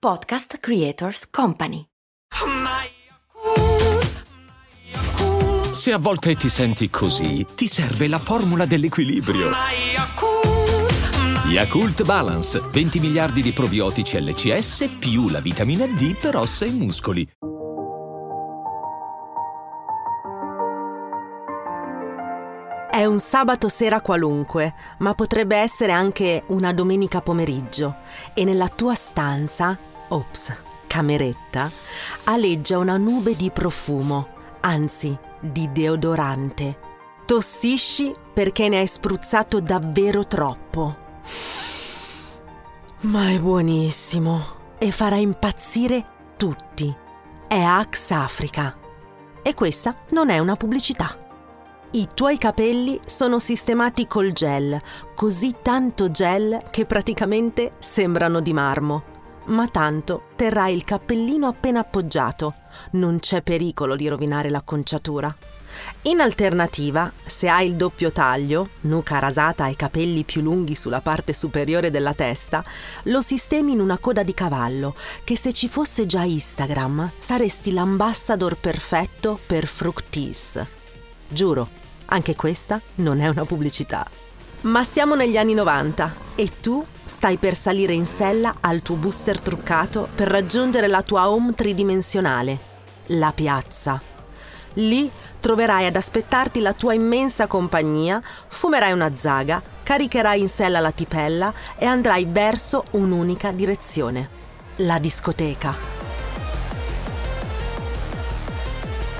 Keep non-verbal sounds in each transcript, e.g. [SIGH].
Podcast Creators Company. Se a volte ti senti così, ti serve la formula dell'equilibrio. Yakult Balance, 20 miliardi di probiotici LCS più la vitamina D per ossa e muscoli. È un sabato sera qualunque, ma potrebbe essere anche una domenica pomeriggio e nella tua stanza, ops, cameretta, aleggia una nube di profumo, anzi di deodorante. Tossisci perché ne hai spruzzato davvero troppo. Ma è buonissimo e farà impazzire tutti. È Axe Africa. E questa non è una pubblicità. I tuoi capelli sono sistemati col gel, così tanto gel che praticamente sembrano di marmo. Ma tanto terrai il cappellino appena appoggiato, non c'è pericolo di rovinare l'acconciatura. In alternativa, se hai il doppio taglio, nuca rasata e capelli più lunghi sulla parte superiore della testa, lo sistemi in una coda di cavallo, che se ci fosse già Instagram saresti l'ambassador perfetto per Fructis. Giuro, anche questa non è una pubblicità. Ma siamo negli anni 90 e tu stai per salire in sella al tuo booster truccato per raggiungere la tua home tridimensionale, la piazza. Lì troverai ad aspettarti la tua immensa compagnia, fumerai una zaga, caricherai in sella la tipella e andrai verso un'unica direzione, la discoteca.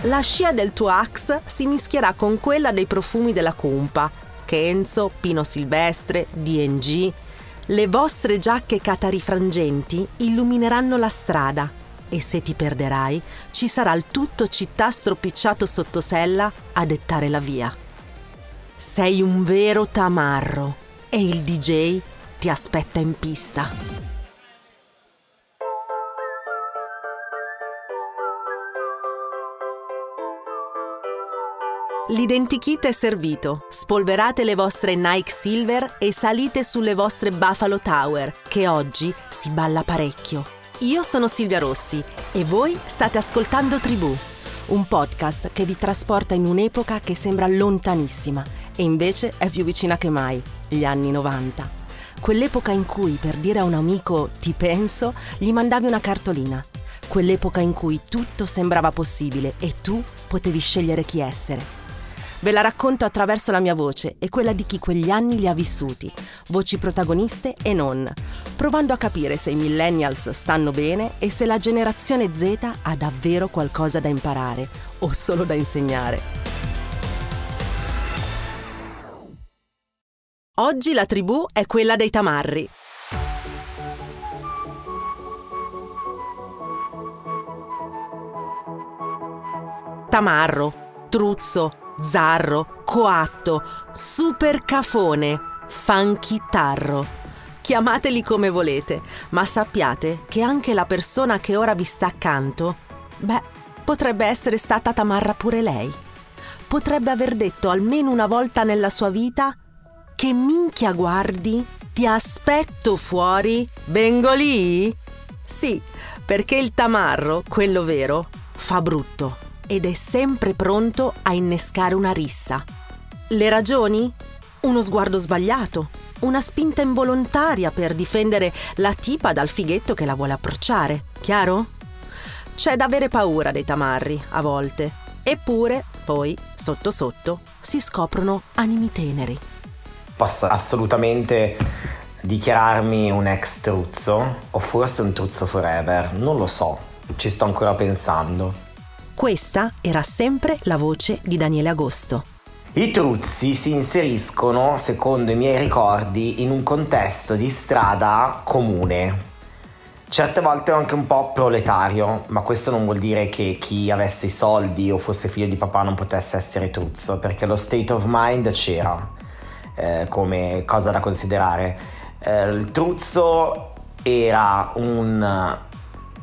La scia del tuo Axe si mischierà con quella dei profumi della Cumpa, Kenzo, Pino Silvestre, DNG. Le vostre giacche catarifrangenti illumineranno la strada e se ti perderai ci sarà il tutto città stropicciato sotto sella a dettare la via. Sei un vero tamarro e il DJ ti aspetta in pista. L'identikit è servito. Spolverate le vostre Nike Silver e salite sulle vostre Buffalo Tower, che oggi si balla parecchio. Io sono Silvia Rossi e voi state ascoltando Tribù, un podcast che vi trasporta in un'epoca che sembra lontanissima e invece è più vicina che mai, gli anni 90. Quell'epoca in cui per dire a un amico ti penso, gli mandavi una cartolina. Quell'epoca in cui tutto sembrava possibile e tu potevi scegliere chi essere. Ve la racconto attraverso la mia voce e quella di chi quegli anni li ha vissuti, voci protagoniste e non, provando a capire se i millennials stanno bene e se la generazione Z ha davvero qualcosa da imparare o solo da insegnare. Oggi la tribù è quella dei tamarri. Tamarro, truzzo, zarro, coatto, super cafone, funky tarro. Chiamateli come volete, ma sappiate che anche la persona che ora vi sta accanto, beh, potrebbe essere stata tamarra pure lei. Potrebbe aver detto almeno una volta nella sua vita che minchia guardi, ti aspetto fuori, vengo lì? Sì, perché il tamarro, quello vero, fa brutto ed è sempre pronto a innescare una rissa. Le ragioni? Uno sguardo sbagliato, una spinta involontaria per difendere la tipa dal fighetto che la vuole approcciare, chiaro? C'è da avere paura dei tamarri, a volte. Eppure, poi, sotto sotto, si scoprono animi teneri. Posso assolutamente dichiararmi un ex truzzo, o forse un truzzo forever, non lo so, ci sto ancora pensando. Questa era sempre la voce di Daniele Agosto. I truzzi si inseriscono, secondo i miei ricordi, in un contesto di strada comune. Certe volte anche un po' proletario, ma questo non vuol dire che chi avesse i soldi o fosse figlio di papà non potesse essere truzzo, perché lo state of mind c'era eh, come cosa da considerare. Eh, il truzzo era un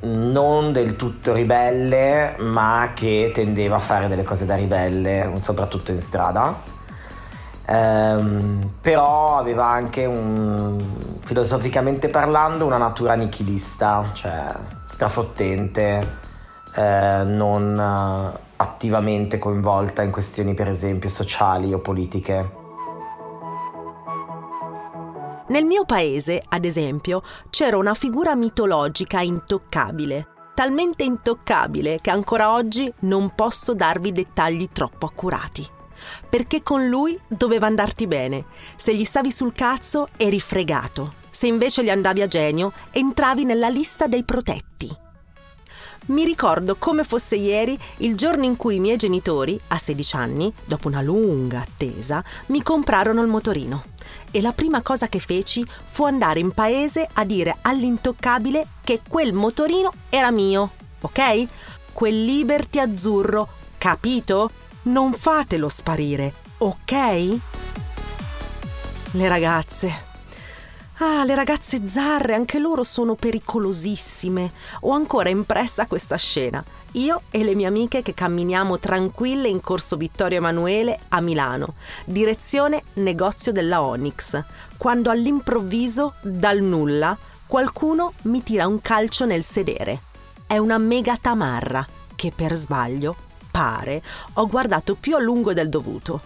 non del tutto ribelle, ma che tendeva a fare delle cose da ribelle, soprattutto in strada. Ehm, però aveva anche un, filosoficamente parlando, una natura nichilista, cioè strafottente, eh, non eh, attivamente coinvolta in questioni per esempio sociali o politiche. Nel mio paese, ad esempio, c'era una figura mitologica intoccabile, talmente intoccabile che ancora oggi non posso darvi dettagli troppo accurati. Perché con lui doveva andarti bene. Se gli stavi sul cazzo eri fregato. Se invece gli andavi a genio, entravi nella lista dei protetti. Mi ricordo come fosse ieri il giorno in cui i miei genitori, a 16 anni, dopo una lunga attesa, mi comprarono il motorino. E la prima cosa che feci fu andare in paese a dire all'intoccabile che quel motorino era mio, ok? Quel Liberty azzurro, capito? Non fatelo sparire, ok? Le ragazze, Ah, le ragazze zarre, anche loro sono pericolosissime. Ho ancora impressa questa scena. Io e le mie amiche che camminiamo tranquille in corso Vittorio Emanuele a Milano, direzione negozio della Onyx, quando all'improvviso, dal nulla, qualcuno mi tira un calcio nel sedere. È una mega tamarra che per sbaglio, pare, ho guardato più a lungo del dovuto.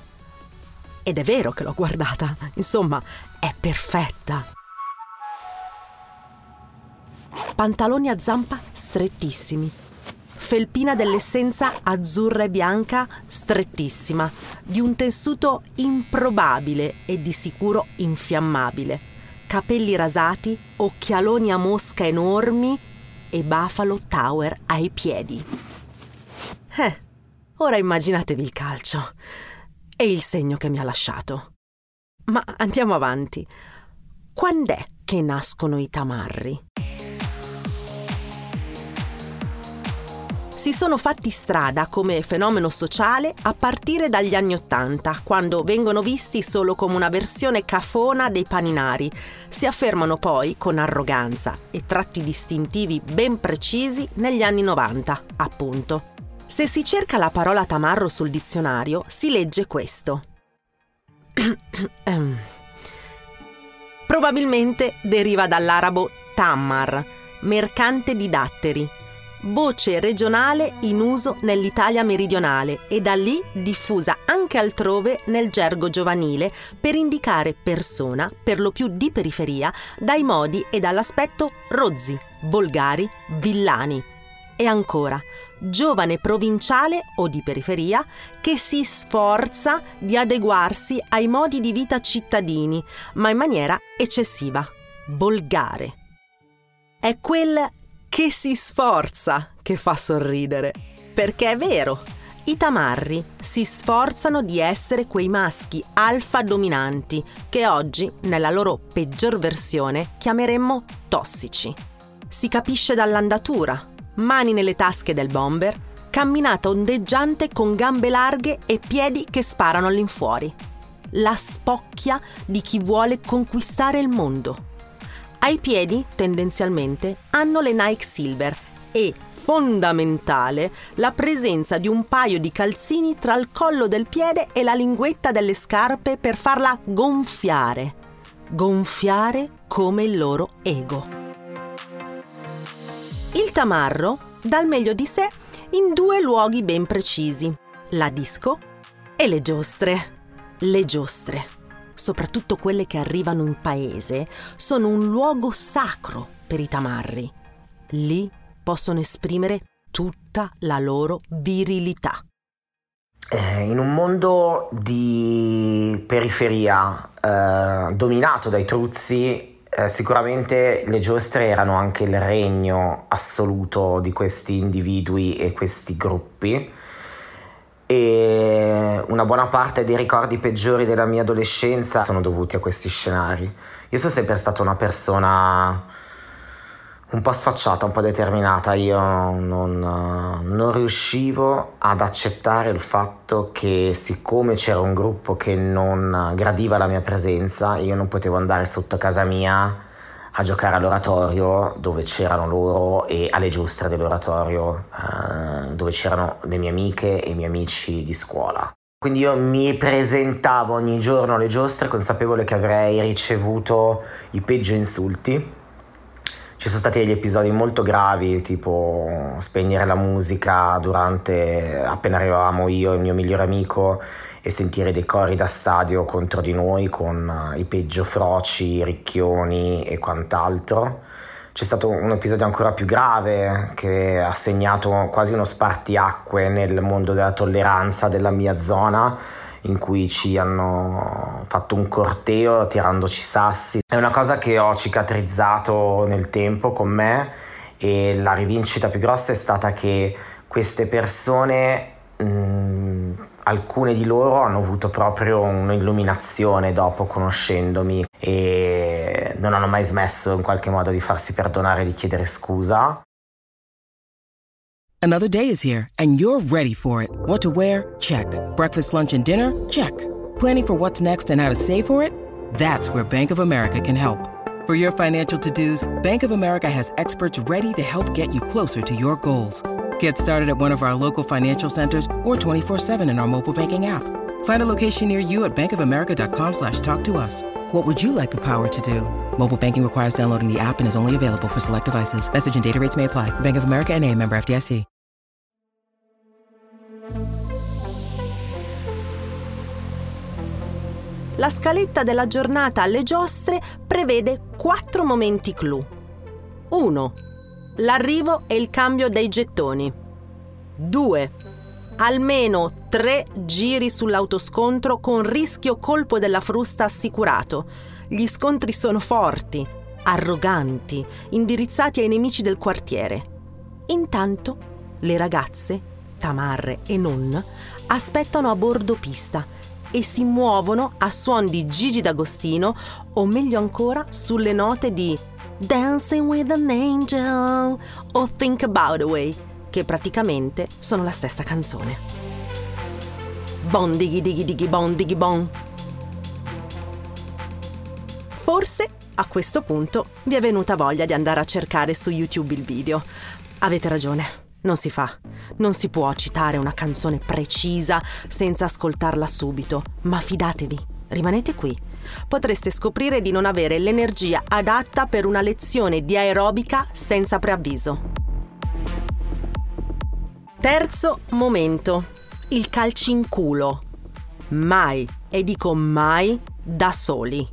Ed è vero che l'ho guardata, insomma, è perfetta pantaloni a zampa strettissimi, felpina dell'essenza azzurra e bianca strettissima, di un tessuto improbabile e di sicuro infiammabile, capelli rasati, occhialoni a mosca enormi e Buffalo Tower ai piedi. Eh, ora immaginatevi il calcio e il segno che mi ha lasciato. Ma andiamo avanti. Quand'è che nascono i tamarri? Si sono fatti strada come fenomeno sociale a partire dagli anni Ottanta, quando vengono visti solo come una versione cafona dei paninari. Si affermano poi con arroganza e tratti distintivi ben precisi negli anni 90, appunto. Se si cerca la parola tamarro sul dizionario, si legge questo. Probabilmente deriva dall'arabo tammar, mercante di datteri, voce regionale in uso nell'Italia meridionale e da lì diffusa anche altrove nel gergo giovanile per indicare persona, per lo più di periferia, dai modi e dall'aspetto rozzi, volgari, villani. E ancora, giovane provinciale o di periferia che si sforza di adeguarsi ai modi di vita cittadini, ma in maniera eccessiva, volgare. È quel che si sforza che fa sorridere. Perché è vero, i tamarri si sforzano di essere quei maschi alfa dominanti che oggi, nella loro peggior versione, chiameremmo tossici. Si capisce dall'andatura, mani nelle tasche del bomber, camminata ondeggiante con gambe larghe e piedi che sparano all'infuori. La spocchia di chi vuole conquistare il mondo. Ai piedi, tendenzialmente, hanno le Nike Silver e, fondamentale, la presenza di un paio di calzini tra il collo del piede e la linguetta delle scarpe per farla gonfiare. Gonfiare come il loro ego. Il tamarro dà il meglio di sé in due luoghi ben precisi, la disco e le giostre. Le giostre soprattutto quelle che arrivano in paese, sono un luogo sacro per i tamarri. Lì possono esprimere tutta la loro virilità. Eh, in un mondo di periferia eh, dominato dai truzzi, eh, sicuramente le giostre erano anche il regno assoluto di questi individui e questi gruppi e una buona parte dei ricordi peggiori della mia adolescenza sono dovuti a questi scenari. Io sono sempre stata una persona un po' sfacciata, un po' determinata, io non, non, riuscivo ad accettare il fatto che siccome c'era un gruppo che non gradiva la mia presenza, io non potevo andare sotto casa mia a giocare all'oratorio dove c'erano loro e alle giostre dell'oratorio eh, dove c'erano le mie amiche e i miei amici di scuola. Quindi io mi presentavo ogni giorno alle giostre consapevole che avrei ricevuto i peggio insulti. Ci sono stati degli episodi molto gravi, tipo spegnere la musica durante appena arrivavamo io e il mio migliore amico e sentire dei cori da stadio contro di noi con i peggio froci, ricchioni e quant'altro. C'è stato un episodio ancora più grave che ha segnato quasi uno spartiacque nel mondo della tolleranza della mia zona in cui ci hanno fatto un corteo tirandoci sassi. È una cosa che ho cicatrizzato nel tempo con me e la rivincita più grossa è stata che queste persone mh, mm, alcune di loro hanno avuto proprio un'illuminazione dopo conoscendomi e non hanno mai smesso in qualche modo di farsi perdonare di chiedere scusa. Another day is here and you're ready for it. What to wear? Check. Breakfast, lunch and dinner? Check. Planning for what's next and how to save for it? That's where Bank of America can help. For your financial to-dos, Bank of America has experts ready to help get you closer to your goals. Get started at one of our local financial centers or 24-7 in our mobile banking app. Find a location near you at bankofamerica.com slash talk to us. What would you like the power to do? Mobile banking requires downloading the app and is only available for select devices. Message and data rates may apply. Bank of America and a member FDIC. La scaletta della giornata alle giostre prevede quattro momenti clou. 1 l'arrivo e il cambio dei gettoni. 2. Almeno 3 giri sull'autoscontro con rischio colpo della frusta assicurato. Gli scontri sono forti, arroganti, indirizzati ai nemici del quartiere. Intanto le ragazze, tamarre e non, aspettano a bordo pista e si muovono a suon di Gigi D'Agostino o meglio ancora sulle note di Dancing with an Angel o Think About a Way, che praticamente sono la stessa canzone. Bon dighi dighi dighi bon dighi bon. Forse a questo punto vi è venuta voglia di andare a cercare su YouTube il video. Avete ragione, non si fa. Non si può citare una canzone precisa senza ascoltarla subito, ma fidatevi, rimanete qui potreste scoprire di non avere l'energia adatta per una lezione di aerobica senza preavviso. Terzo momento, il calcinculo. Mai, e dico mai, da soli.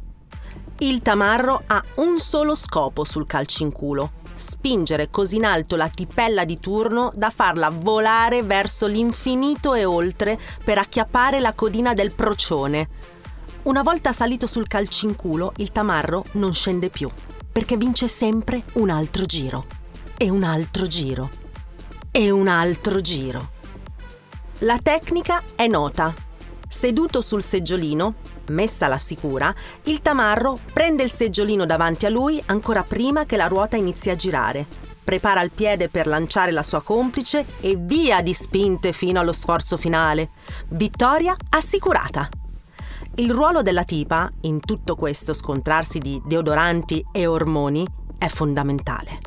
Il tamarro ha un solo scopo sul calcinculo, spingere così in alto la tipella di turno da farla volare verso l'infinito e oltre per acchiappare la codina del procione, una volta salito sul calcinculo, il tamarro non scende più, perché vince sempre un altro giro. E un altro giro. E un altro giro. La tecnica è nota. Seduto sul seggiolino, messa la sicura, il tamarro prende il seggiolino davanti a lui ancora prima che la ruota inizi a girare. Prepara il piede per lanciare la sua complice e via di spinte fino allo sforzo finale. Vittoria assicurata. Il ruolo della tipa, in tutto questo scontrarsi di deodoranti e ormoni, è fondamentale.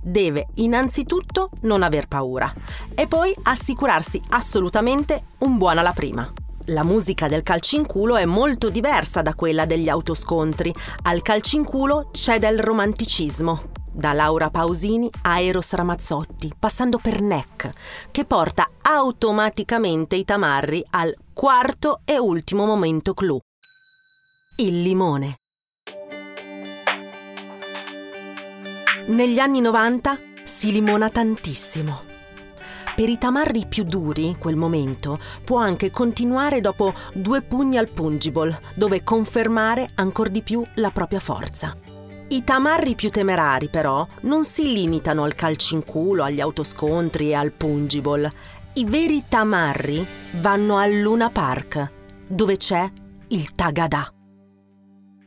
Deve innanzitutto non aver paura e poi assicurarsi assolutamente un buon alla prima. La musica del calcinculo è molto diversa da quella degli autoscontri. Al calcinculo c'è del romanticismo, da Laura Pausini a Eros Ramazzotti, passando per Neck, che porta automaticamente i tamarri al quarto e ultimo momento clou. Il limone. Negli anni 90 si limona tantissimo. Per i tamarri più duri, quel momento può anche continuare dopo due pugni al pungible, dove confermare ancora di più la propria forza. I tamarri più temerari, però, non si limitano al calcinculo, agli autoscontri e al pungible. I veri tamarri vanno al Luna Park, dove c'è il Tagada.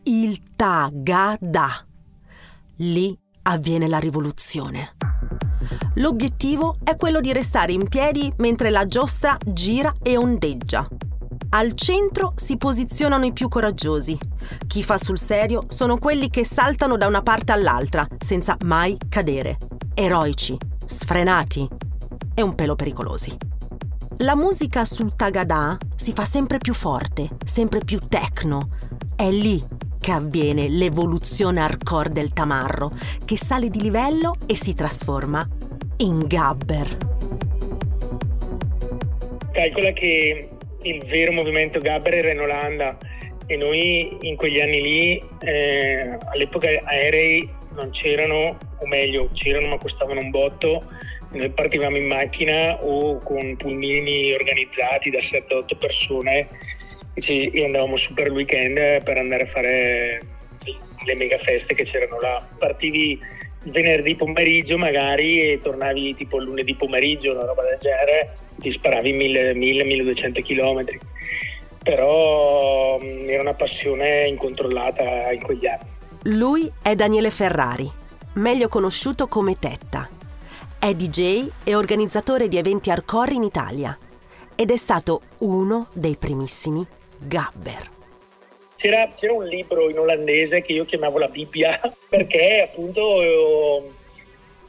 Il Tagada. Lì avviene la rivoluzione. L'obiettivo è quello di restare in piedi mentre la giostra gira e ondeggia. Al centro si posizionano i più coraggiosi. Chi fa sul serio sono quelli che saltano da una parte all'altra senza mai cadere. Eroici, sfrenati e un pelo pericolosi. La musica sul Tagada si fa sempre più forte, sempre più techno. È lì che avviene l'evoluzione hardcore del tamarro, che sale di livello e si trasforma in gabber. Calcola che il vero movimento gabber era in Olanda e noi in quegli anni lì, eh, all'epoca aerei non c'erano, o meglio c'erano ma costavano un botto, noi partivamo in macchina o con pulmini organizzati da 7-8 persone e andavamo su per il weekend per andare a fare le mega feste che c'erano là. Partivi venerdì pomeriggio magari e tornavi tipo lunedì pomeriggio, una roba del genere, ti sparavi 1000-1200 km. Però mm, era una passione incontrollata in quegli anni. Lui è Daniele Ferrari, meglio conosciuto come Tetta. È DJ e organizzatore di eventi hardcore in Italia ed è stato uno dei primissimi gabber. C'era, c'era, un libro in olandese che io chiamavo la Bibbia [LAUGHS] perché appunto eh,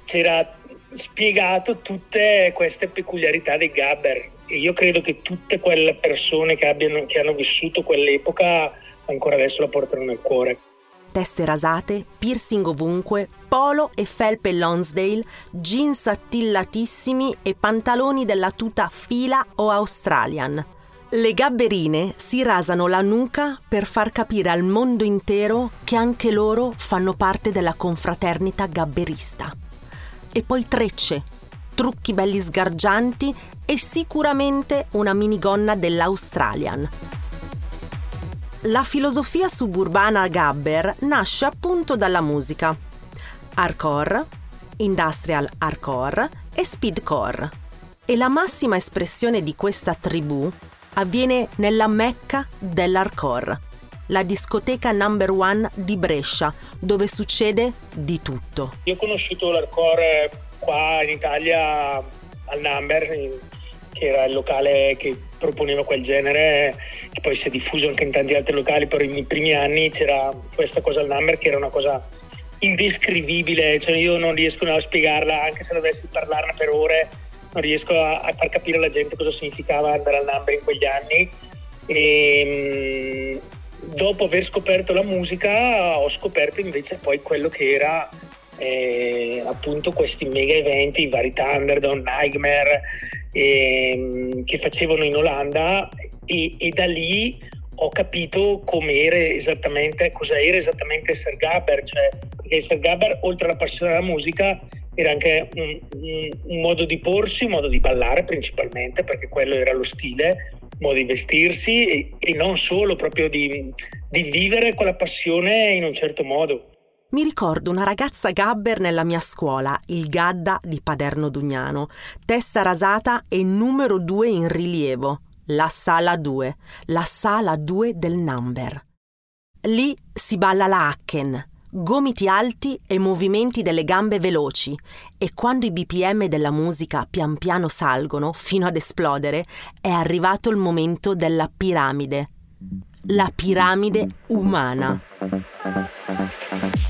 c'era spiegato tutte queste peculiarità dei gabber e io credo che tutte quelle persone che, abbiano, che hanno vissuto quell'epoca ancora adesso la portano nel cuore teste rasate, piercing ovunque, polo e felpe Lonsdale, jeans attillatissimi e pantaloni della tuta fila o Australian. Le gabberine si rasano la nuca per far capire al mondo intero che anche loro fanno parte della confraternita gabberista. E poi trecce, trucchi belli sgargianti e sicuramente una minigonna dell'Australian. La filosofia suburbana Gabber nasce appunto dalla musica. Hardcore, industrial hardcore e speedcore. E la massima espressione di questa tribù avviene nella mecca dell'hardcore, la discoteca number one di Brescia, dove succede di tutto. Io ho conosciuto l'hardcore qua in Italia al Number, che era il locale che proponeva quel genere, che poi si è diffuso anche in tanti altri locali, però nei primi anni c'era questa cosa al Number che era una cosa indescrivibile, cioè io non riesco a spiegarla, anche se dovessi parlarne per ore non riesco a, a, far capire alla gente cosa significava andare al number in quegli anni. E, mh, dopo aver scoperto la musica ho scoperto invece poi quello che era eh, appunto questi mega eventi, i vari Thunderdome, Nightmare, eh, che facevano in Olanda e, e da lì ho capito com'era esattamente, cosa era esattamente essere Gabber, cioè perché essere Gabber oltre alla passione della musica era anche un, un, modo di porsi, un modo di ballare principalmente, perché quello era lo stile, un modo di vestirsi e, e non solo, proprio di, di vivere quella passione in un certo modo. Mi ricordo una ragazza gabber nella mia scuola, il Gadda di Paderno Dugnano, testa rasata e numero due in rilievo, la sala 2, la sala 2 del number. Lì si balla la Hacken, gomiti alti e movimenti delle gambe veloci e quando i BPM della musica pian piano salgono fino ad esplodere è arrivato il momento della piramide. La piramide umana.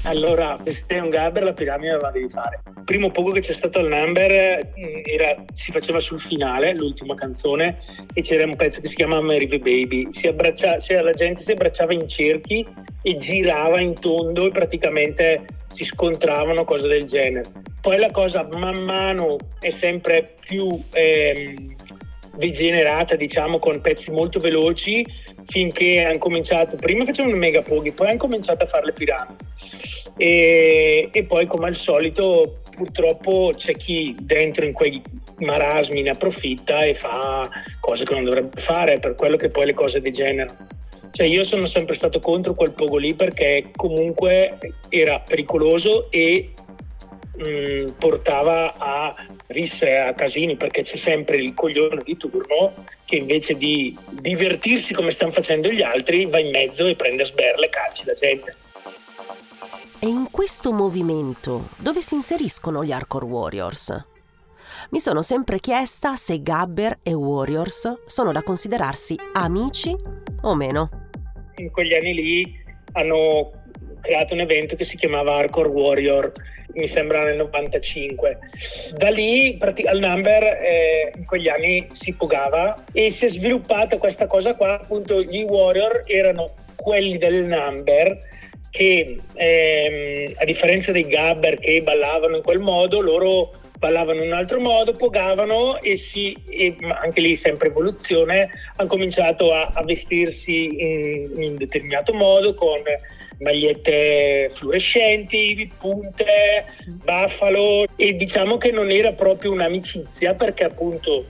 Allora, se sei un gabber la piramide la devi fare. Primo poco che c'è stato al number mm, era, si faceva sul finale, l'ultima canzone, e c'era un pezzo che si chiama Mary the Baby. Si cioè la gente si abbracciava in cerchi e girava in tondo e praticamente si scontravano, cose del genere. Poi la cosa man mano è sempre più ehm, degenerata, diciamo, con pezzi molto veloci, finché hanno cominciato, prima facevano mega poghi, poi hanno cominciato a fare le piramidi. E, e, poi come al solito purtroppo c'è chi dentro in quei marasmi ne approfitta e fa cose che non dovrebbe fare, per quello che poi le cose degenerano. Cioè io sono sempre stato contro quel pogo lì perché comunque era pericoloso e mh, mm, portava a risse, a casini, perché c'è sempre il coglione di turno che invece di divertirsi come stanno facendo gli altri va in mezzo e prende a sberle e calci la gente. E in questo movimento dove si inseriscono gli Hardcore Warriors? Mi sono sempre chiesta se Gabber e Warriors sono da considerarsi amici o meno in quegli anni lì hanno creato un evento che si chiamava Hardcore Warrior mi sembra nel 95. Da lì al number eh, in quegli anni si pogava e si è sviluppata questa cosa qua, appunto gli Warrior erano quelli del number che ehm, a differenza dei gabber che ballavano in quel modo, loro ballavano in un altro modo, pogavano e, si, e anche lì sempre evoluzione, hanno cominciato a, a vestirsi in, in determinato modo con magliette fluorescenti, punte, buffalo e diciamo che non era proprio un'amicizia perché appunto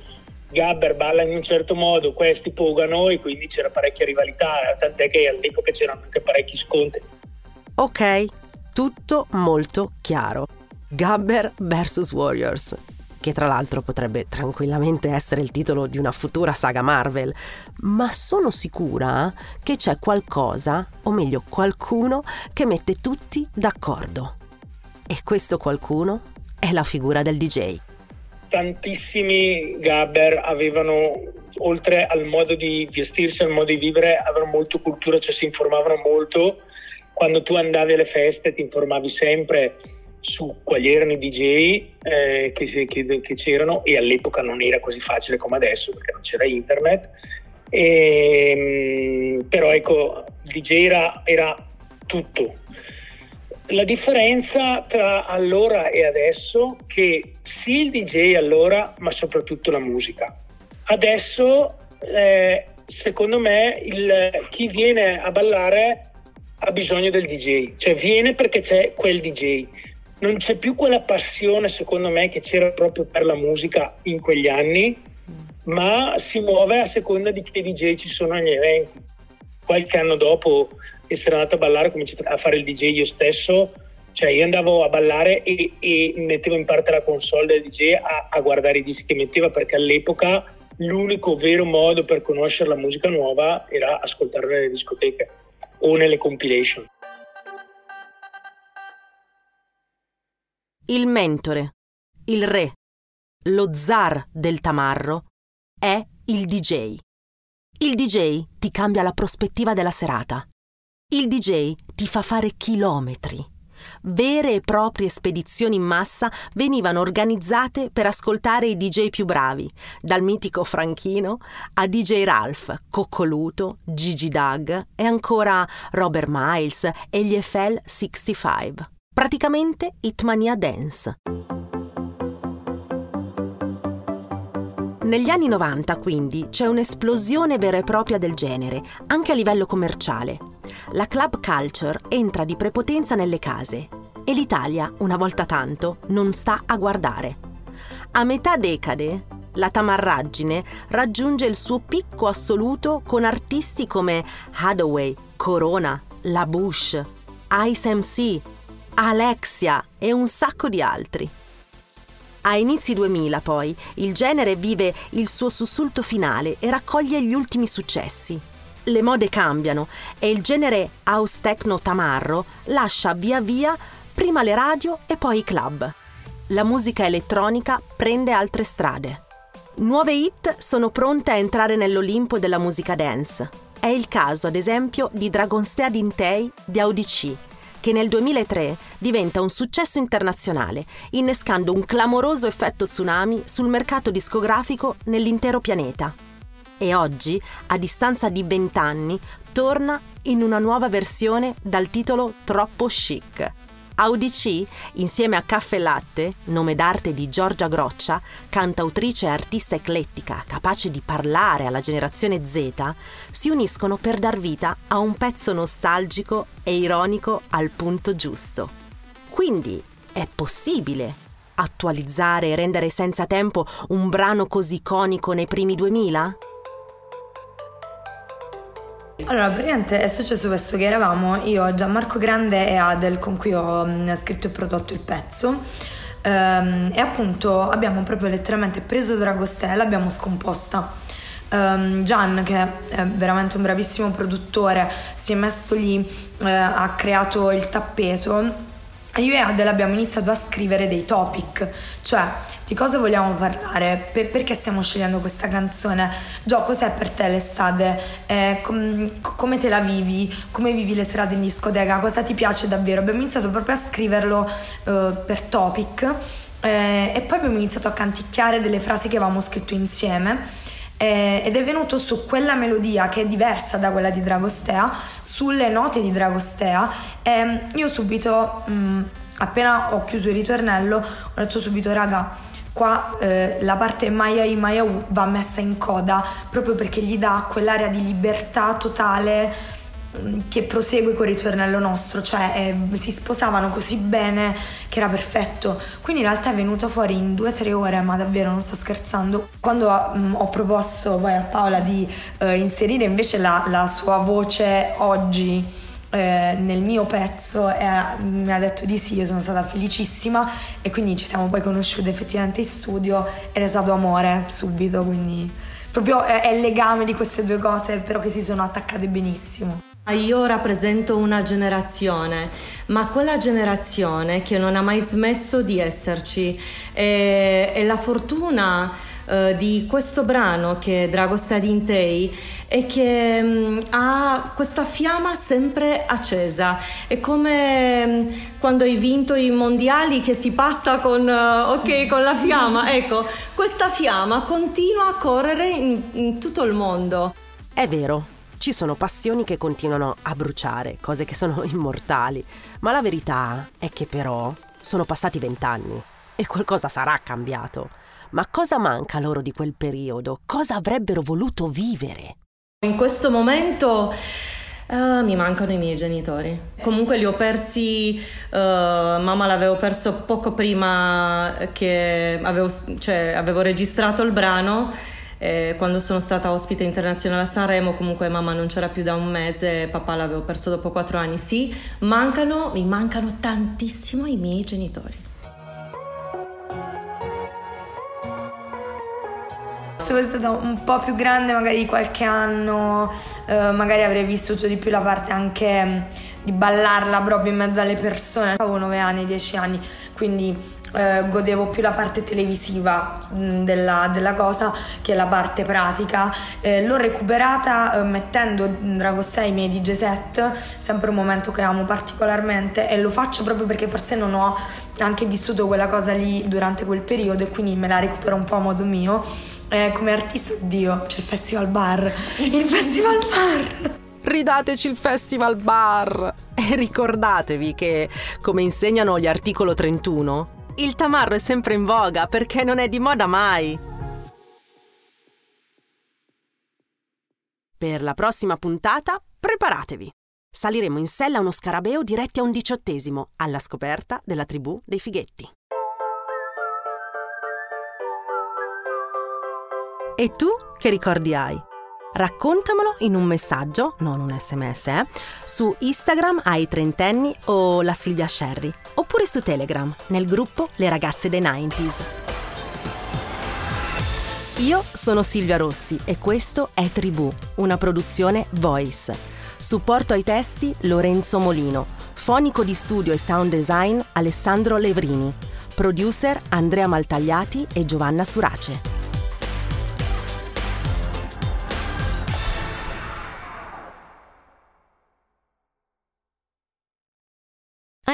Gabber balla in un certo modo, questi pogano e quindi c'era parecchia rivalità, tant'è che all'epoca c'erano anche parecchi scontri. Ok, tutto molto chiaro. Gabber vs Warriors, che tra l'altro potrebbe tranquillamente essere il titolo di una futura saga Marvel, ma sono sicura che c'è qualcosa, o meglio qualcuno, che mette tutti d'accordo. E questo qualcuno è la figura del DJ. Tantissimi Gabber avevano, oltre al modo di vestirsi, al modo di vivere, avevano molto cultura, cioè si informavano molto. Quando tu andavi alle feste ti informavi sempre su quali erano i DJ eh, che, che, che, c'erano e all'epoca non era così facile come adesso perché non c'era internet. E, ehm, però ecco, il DJ era, era tutto. La differenza tra allora e adesso è che sì il DJ allora, ma soprattutto la musica. Adesso, eh, secondo me, il, chi viene a ballare ha bisogno del DJ, cioè viene perché c'è quel DJ non c'è più quella passione, secondo me, che c'era proprio per la musica in quegli anni, ma si muove a seconda di che DJ ci sono agli eventi. Qualche anno dopo essere andato a ballare, ho cominciato a fare il DJ io stesso, cioè io andavo a ballare e, e mettevo in parte la console del DJ a, a guardare i dischi che metteva perché all'epoca l'unico vero modo per conoscere la musica nuova era ascoltarla nelle discoteche o nelle compilation. Il mentore, il re, lo zar del tamarro è il DJ. Il DJ ti cambia la prospettiva della serata. Il DJ ti fa fare chilometri. Vere e proprie spedizioni in massa venivano organizzate per ascoltare i DJ più bravi, dal mitico Franchino a DJ Ralph, Coccoluto, Gigi Doug e ancora Robert Miles e gli FL 65 praticamente Hitmania Dance. Negli anni 90, quindi, c'è un'esplosione vera e propria del genere, anche a livello commerciale. La club culture entra di prepotenza nelle case e l'Italia, una volta tanto, non sta a guardare. A metà decade, la tamarraggine raggiunge il suo picco assoluto con artisti come Hathaway, Corona, La Bush, Ice MC, Alexia e un sacco di altri. A inizi 2000 poi il genere vive il suo sussulto finale e raccoglie gli ultimi successi. Le mode cambiano e il genere house techno tamarro lascia via via prima le radio e poi i club. La musica elettronica prende altre strade. Nuove hit sono pronte a entrare nell'Olimpo della musica dance. È il caso, ad esempio, di Dragonstea Dintei di Audici, che nel 2003 diventa un successo internazionale, innescando un clamoroso effetto tsunami sul mercato discografico nell'intero pianeta. E oggi, a distanza di vent'anni, torna in una nuova versione dal titolo Troppo chic. Audici, insieme a Caffè Latte, nome d'arte di Giorgia Groccia, cantautrice e artista eclettica capace di parlare alla generazione Z, si uniscono per dar vita a un pezzo nostalgico e ironico al punto giusto. Quindi è possibile attualizzare e rendere senza tempo un brano così iconico nei primi 2000? Allora, praticamente è successo questo che eravamo io, Gianmarco Grande e Adel con cui ho mm, scritto e prodotto il pezzo um, e appunto abbiamo proprio letteralmente preso Dragostella, abbiamo scomposta. Um, Gian, che è veramente un bravissimo produttore, si è messo lì, uh, ha creato il tappeto e io e Adele abbiamo iniziato a scrivere dei topic, cioè di cosa vogliamo parlare, per, perché stiamo scegliendo questa canzone, Gio cos'è per te l'estate, eh, com, come te la vivi, come vivi le serate in discoteca, cosa ti piace davvero, abbiamo iniziato proprio a scriverlo eh, per topic. Eh, e poi abbiamo iniziato a canticchiare delle frasi che avevamo scritto insieme eh, ed è venuto su quella melodia che è diversa da quella di Dragostea, sulle note di Dragostea e io subito, mh, mm, appena ho chiuso il ritornello, ho detto subito raga, qua eh, la parte Maya I Maya U va messa in coda proprio perché gli dà quell'area di libertà totale che prosegue col ritornello nostro, cioè eh, si sposavano così bene che era perfetto. Quindi in realtà è venuto fuori in due o tre ore, ma davvero non sto scherzando. Quando mh, mm, ho proposto poi a Paola di eh, inserire invece la, la, sua voce oggi eh, nel mio pezzo, mi ha detto di sì, io sono stata felicissima e quindi ci siamo poi conosciute effettivamente in studio ed è stato amore subito, quindi proprio è il legame di queste due cose però che si sono attaccate benissimo. Io rappresento una generazione, ma quella generazione che non ha mai smesso di esserci e, e la fortuna eh, di questo brano che è Dragostad in Tei è che mh, mm, ha questa fiamma sempre accesa. È come mh, mm, quando hai vinto i mondiali che si passa con, uh, okay, con la fiamma. Ecco, questa fiamma continua a correre in, in tutto il mondo. È vero, ci sono passioni che continuano a bruciare, cose che sono [LAUGHS] immortali, ma la verità è che però sono passati vent'anni e qualcosa sarà cambiato. Ma cosa manca loro di quel periodo? Cosa avrebbero voluto vivere? In questo momento Uh, mi mancano i miei genitori. Comunque li ho persi, uh, mamma l'avevo perso poco prima che avevo, cioè, avevo registrato il brano eh, quando sono stata ospite internazionale a Sanremo, comunque mamma non c'era più da un mese, papà l'avevo perso dopo quattro anni. Sì, mancano, mi mancano tantissimo i miei genitori. se fossi stata un po' più grande, magari di qualche anno, eh, magari avrei vissuto di più la parte anche mm, di ballarla proprio in mezzo alle persone. Avevo 9 anni, 10 anni, quindi eh, godevo più la parte televisiva mh, mm, della, della, cosa che la parte pratica. Eh, l'ho recuperata eh, mettendo Drago 6 miei DJ set, sempre un momento che amo particolarmente e lo faccio proprio perché forse non ho anche vissuto quella cosa lì durante quel periodo e quindi me la recupero un po' a modo mio. Eh, come artista, oddio, c'è il festival bar. [LAUGHS] Il festival bar! ridateci il festival bar e ricordatevi che, come insegnano gli articolo 31, il tamarro è sempre in voga perché non è di moda mai. Per la prossima puntata, preparatevi. Saliremo in sella a uno scarabeo diretti a un diciottesimo, alla scoperta della tribù dei fighetti. E tu che ricordi hai? Raccontamelo in un messaggio, non un sms, eh, su Instagram ai trentenni o la Silvia Sherry, oppure su Telegram nel gruppo Le ragazze dei 90s. Io sono Silvia Rossi e questo è Tribù, una produzione Voice. Supporto ai testi Lorenzo Molino, fonico di studio e sound design Alessandro Levrini, producer Andrea Maltagliati e Giovanna Surace.